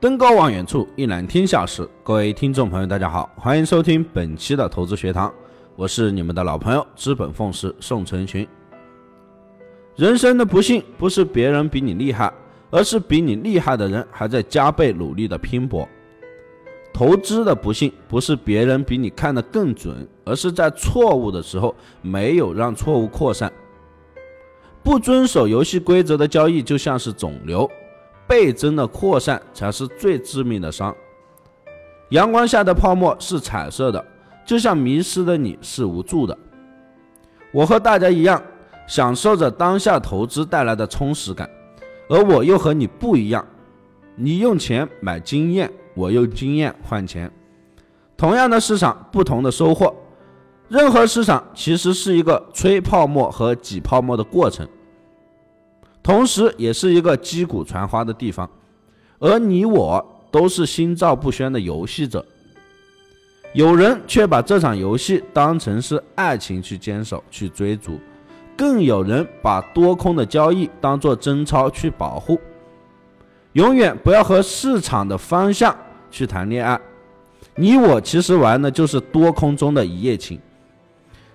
登高望远处，一览天下事。各位听众朋友，大家好，欢迎收听本期的投资学堂，我是你们的老朋友资本奉师宋成群。人生的不幸不是别人比你厉害，而是比你厉害的人还在加倍努力的拼搏。投资的不幸不是别人比你看得更准，而是在错误的时候没有让错误扩散。不遵守游戏规则的交易就像是肿瘤。倍增的扩散才是最致命的伤。阳光下的泡沫是彩色的，就像迷失的你是无助的。我和大家一样，享受着当下投资带来的充实感，而我又和你不一样。你用钱买经验，我用经验换钱。同样的市场，不同的收获。任何市场其实是一个吹泡沫和挤泡沫的过程。同时，也是一个击鼓传花的地方，而你我都是心照不宣的游戏者。有人却把这场游戏当成是爱情去坚守、去追逐，更有人把多空的交易当做贞操去保护。永远不要和市场的方向去谈恋爱。你我其实玩的就是多空中的一夜情。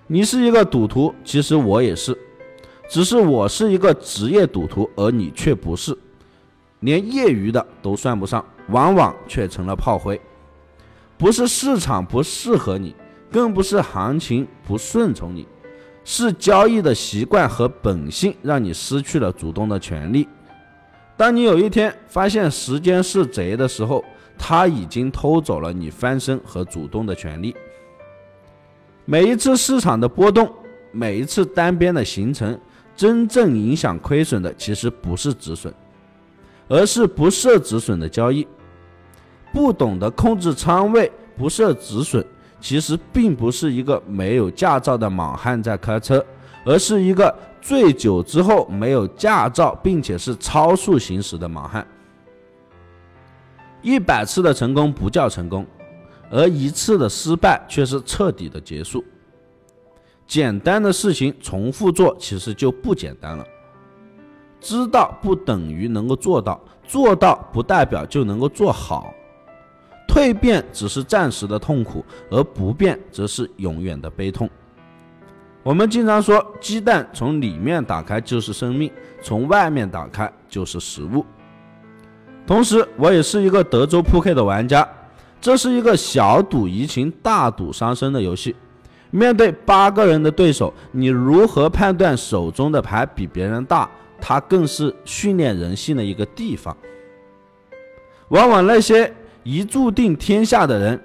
你是一个赌徒，其实我也是。只是我是一个职业赌徒，而你却不是，连业余的都算不上，往往却成了炮灰。不是市场不适合你，更不是行情不顺从你，是交易的习惯和本性让你失去了主动的权利。当你有一天发现时间是贼的时候，他已经偷走了你翻身和主动的权利。每一次市场的波动，每一次单边的形成。真正影响亏损的其实不是止损，而是不设止损的交易。不懂得控制仓位、不设止损，其实并不是一个没有驾照的莽汉在开车，而是一个醉酒之后没有驾照并且是超速行驶的莽汉。一百次的成功不叫成功，而一次的失败却是彻底的结束。简单的事情重复做，其实就不简单了。知道不等于能够做到，做到不代表就能够做好。蜕变只是暂时的痛苦，而不变则是永远的悲痛。我们经常说，鸡蛋从里面打开就是生命，从外面打开就是食物。同时，我也是一个德州扑克的玩家，这是一个小赌怡情、大赌伤身的游戏。面对八个人的对手，你如何判断手中的牌比别人大？它更是训练人性的一个地方。往往那些一注定天下的人，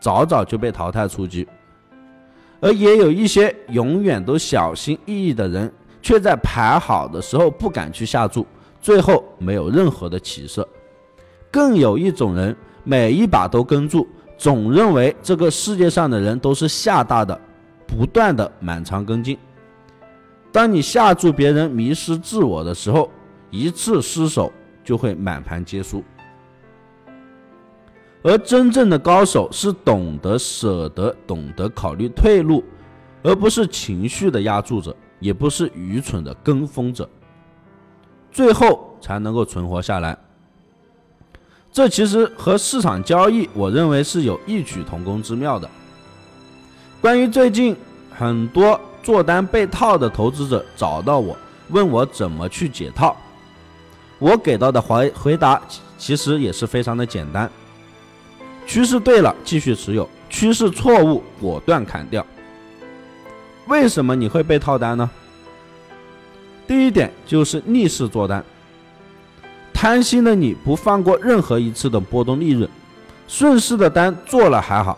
早早就被淘汰出局；而也有一些永远都小心翼翼的人，却在牌好的时候不敢去下注，最后没有任何的起色。更有一种人，每一把都跟注，总认为这个世界上的人都是下大的。不断的满仓跟进，当你下注别人迷失自我的时候，一次失手就会满盘皆输。而真正的高手是懂得舍得、懂得考虑退路，而不是情绪的压注者，也不是愚蠢的跟风者，最后才能够存活下来。这其实和市场交易，我认为是有异曲同工之妙的。关于最近很多做单被套的投资者找到我，问我怎么去解套，我给到的回回答其实也是非常的简单：趋势对了继续持有，趋势错误果断砍掉。为什么你会被套单呢？第一点就是逆势做单，贪心的你不放过任何一次的波动利润，顺势的单做了还好。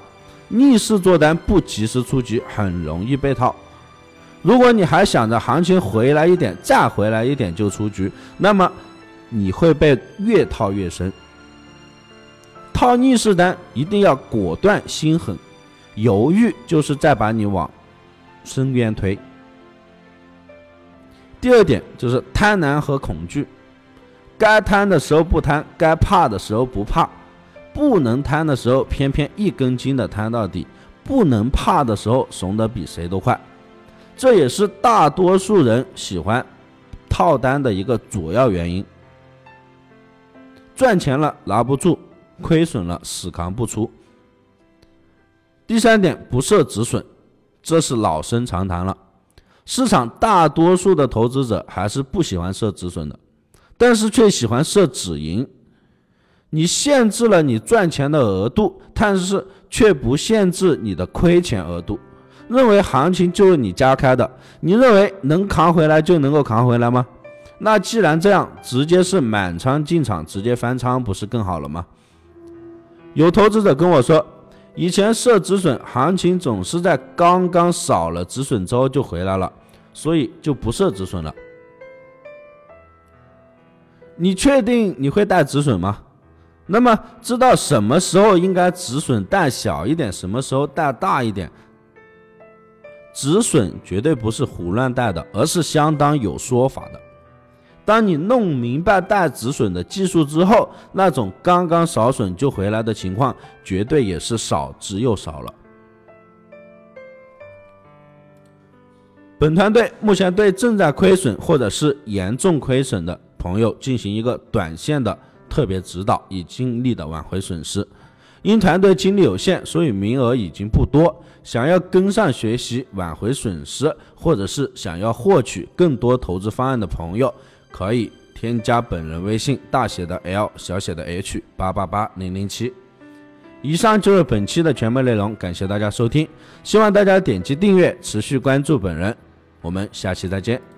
逆势做单不及时出局，很容易被套。如果你还想着行情回来一点，再回来一点就出局，那么你会被越套越深。套逆势单一定要果断心狠，犹豫就是在把你往深渊推。第二点就是贪婪和恐惧，该贪的时候不贪，该怕的时候不怕。不能贪的时候，偏偏一根筋的贪到底；不能怕的时候，怂得比谁都快。这也是大多数人喜欢套单的一个主要原因。赚钱了拿不住，亏损了死扛不出。第三点，不设止损，这是老生常谈了。市场大多数的投资者还是不喜欢设止损的，但是却喜欢设止盈。你限制了你赚钱的额度，但是却不限制你的亏钱额度。认为行情就是你家开的，你认为能扛回来就能够扛回来吗？那既然这样，直接是满仓进场，直接翻仓不是更好了吗？有投资者跟我说。以前设止损，行情总是在刚刚少了止损之后就回来了，所以就不设止损了。你确定你会带止损吗？那么知道什么时候应该止损带小一点，什么时候带大一点？止损绝对不是胡乱带的，而是相当有说法的。当你弄明白带止损的技术之后，那种刚刚少损就回来的情况，绝对也是少之又少了。本团队目前对正在亏损或者是严重亏损的朋友进行一个短线的特别指导，以尽力的挽回损失。因团队精力有限，所以名额已经不多。想要跟上学习挽回损失，或者是想要获取更多投资方案的朋友。可以添加本人微信，大写的 L，小写的 H，八八八零零七。以上就是本期的全部内容，感谢大家收听，希望大家点击订阅，持续关注本人，我们下期再见。